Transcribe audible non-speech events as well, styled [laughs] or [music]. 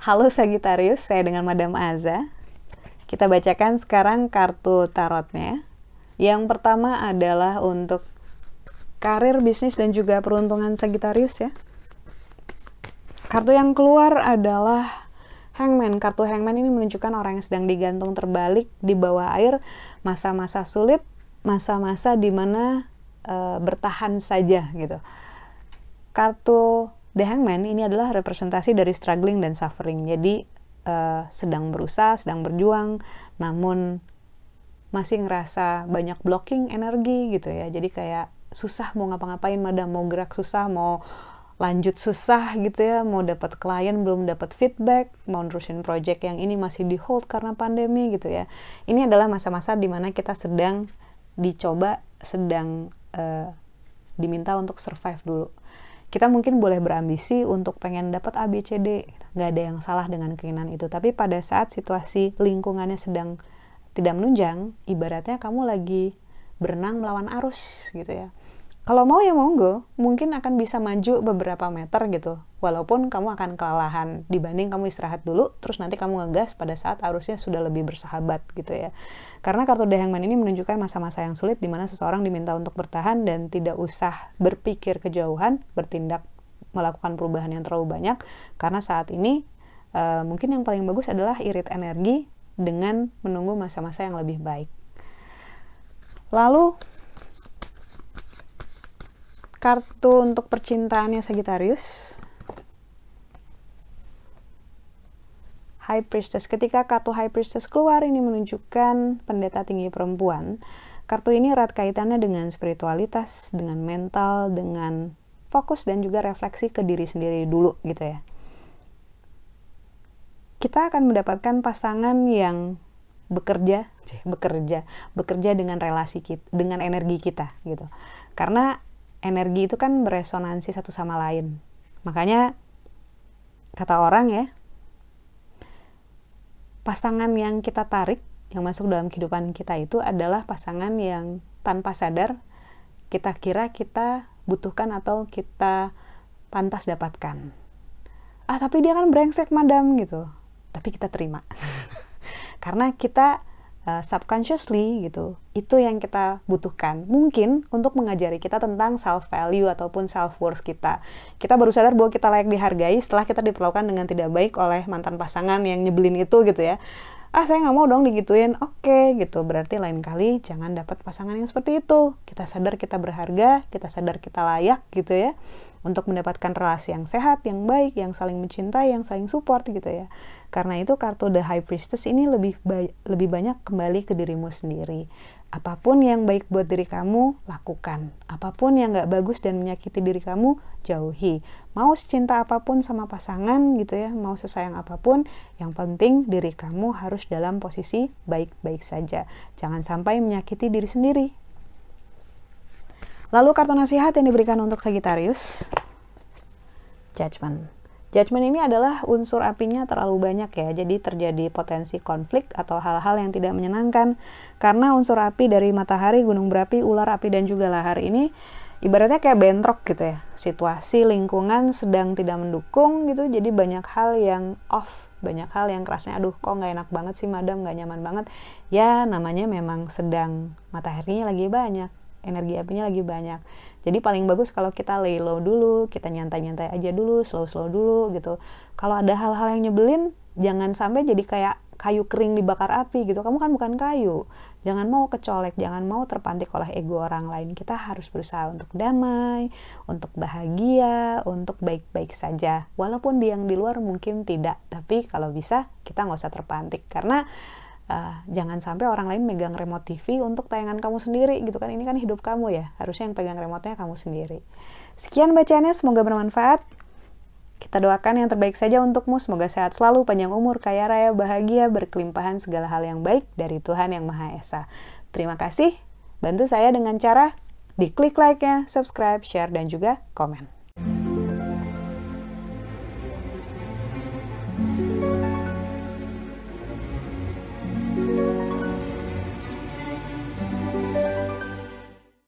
Halo Sagittarius, saya dengan Madam Aza. Kita bacakan sekarang kartu tarotnya. Yang pertama adalah untuk karir, bisnis, dan juga peruntungan Sagittarius ya. Kartu yang keluar adalah Hangman. Kartu Hangman ini menunjukkan orang yang sedang digantung terbalik di bawah air, masa-masa sulit, masa-masa di mana uh, bertahan saja gitu. Kartu The Hangman ini adalah representasi dari struggling dan suffering. Jadi uh, sedang berusaha, sedang berjuang, namun masih ngerasa banyak blocking energi gitu ya. Jadi kayak susah mau ngapa-ngapain, madam mau gerak susah, mau lanjut susah gitu ya, mau dapat klien belum dapat feedback, mau nerusin project yang ini masih di hold karena pandemi gitu ya. Ini adalah masa-masa di mana kita sedang dicoba, sedang uh, diminta untuk survive dulu kita mungkin boleh berambisi untuk pengen dapat A, B, C, D. Nggak ada yang salah dengan keinginan itu. Tapi pada saat situasi lingkungannya sedang tidak menunjang, ibaratnya kamu lagi berenang melawan arus gitu ya kalau mau ya monggo mungkin akan bisa maju beberapa meter gitu. Walaupun kamu akan kelelahan dibanding kamu istirahat dulu terus nanti kamu ngegas pada saat arusnya sudah lebih bersahabat gitu ya. Karena kartu The Hangman ini menunjukkan masa-masa yang sulit di mana seseorang diminta untuk bertahan dan tidak usah berpikir kejauhan bertindak melakukan perubahan yang terlalu banyak. Karena saat ini uh, mungkin yang paling bagus adalah irit energi dengan menunggu masa-masa yang lebih baik. Lalu kartu untuk percintaannya Sagittarius High Priestess. Ketika kartu High Priestess keluar ini menunjukkan pendeta tinggi perempuan. Kartu ini erat kaitannya dengan spiritualitas, dengan mental, dengan fokus dan juga refleksi ke diri sendiri dulu gitu ya. Kita akan mendapatkan pasangan yang bekerja, bekerja, bekerja dengan relasi kita, dengan energi kita gitu. Karena energi itu kan beresonansi satu sama lain. Makanya kata orang ya, pasangan yang kita tarik yang masuk dalam kehidupan kita itu adalah pasangan yang tanpa sadar kita kira kita butuhkan atau kita pantas dapatkan. Ah, tapi dia kan brengsek, madam gitu. Tapi kita terima. [laughs] Karena kita uh, subconsciously gitu itu yang kita butuhkan. Mungkin untuk mengajari kita tentang self value ataupun self worth kita. Kita baru sadar bahwa kita layak dihargai setelah kita diperlakukan dengan tidak baik oleh mantan pasangan yang nyebelin itu gitu ya ah saya nggak mau dong digituin. Oke okay, gitu. Berarti lain kali jangan dapat pasangan yang seperti itu. Kita sadar kita berharga kita sadar kita layak gitu ya untuk mendapatkan relasi yang sehat yang baik yang saling mencintai yang saling support gitu ya. Karena itu kartu the high priestess ini lebih ba lebih banyak kembali ke dirimu sendiri Apa pun yang baik buat diri kamu, lakukan. Apa pun yang gak bagus dan menyakiti diri kamu, jauhi. Mau secinta apa pun sama pasangan gitu ya, mau sesayang apa pun, yang penting diri kamu harus dalam posisi baik-baik saja. Jangan sampai menyakiti diri sendiri. Lalu kartu nasihat yang diberikan untuk Sagittarius, Judgment. Judgment ini adalah unsur apinya terlalu banyak ya, jadi terjadi potensi konflik atau hal-hal yang tidak menyenangkan. Karena unsur api dari matahari, gunung berapi, ular api, dan juga lahar ini ibaratnya kayak bentrok gitu ya. Situasi lingkungan sedang tidak mendukung gitu, jadi banyak hal yang off, banyak hal yang kerasnya, aduh kok nggak enak banget sih madam, nggak nyaman banget. Ya namanya memang sedang mataharinya lagi banyak energi apinya lagi banyak. Jadi paling bagus kalau kita lay low dulu, kita nyantai-nyantai aja dulu, slow-slow dulu gitu. Kalau ada hal-hal yang nyebelin, jangan sampai jadi kayak kayu kering dibakar api gitu. Kamu kan bukan kayu. Jangan mau kecolek, jangan mau terpantik oleh ego orang lain. Kita harus berusaha untuk damai, untuk bahagia, untuk baik-baik saja. Walaupun di yang di luar mungkin tidak, tapi kalau bisa kita nggak usah terpantik karena uh, jangan sampai orang lain megang remote TV untuk tayangan kamu sendiri gitu kan? Ini kan hidup kamu ya. Harusnya yang pegang remotenya kamu sendiri. Sekian bacaannya semoga bermanfaat. Kita doakan yang terbaik saja untukmu. Semoga sehat selalu panjang umur kaya raya bahagia berkelimpahan segala hal yang baik dari Tuhan yang Maha Esa. Terima kasih. Bantu saya dengan cara diklik like-nya subscribe share dan juga komen. thank you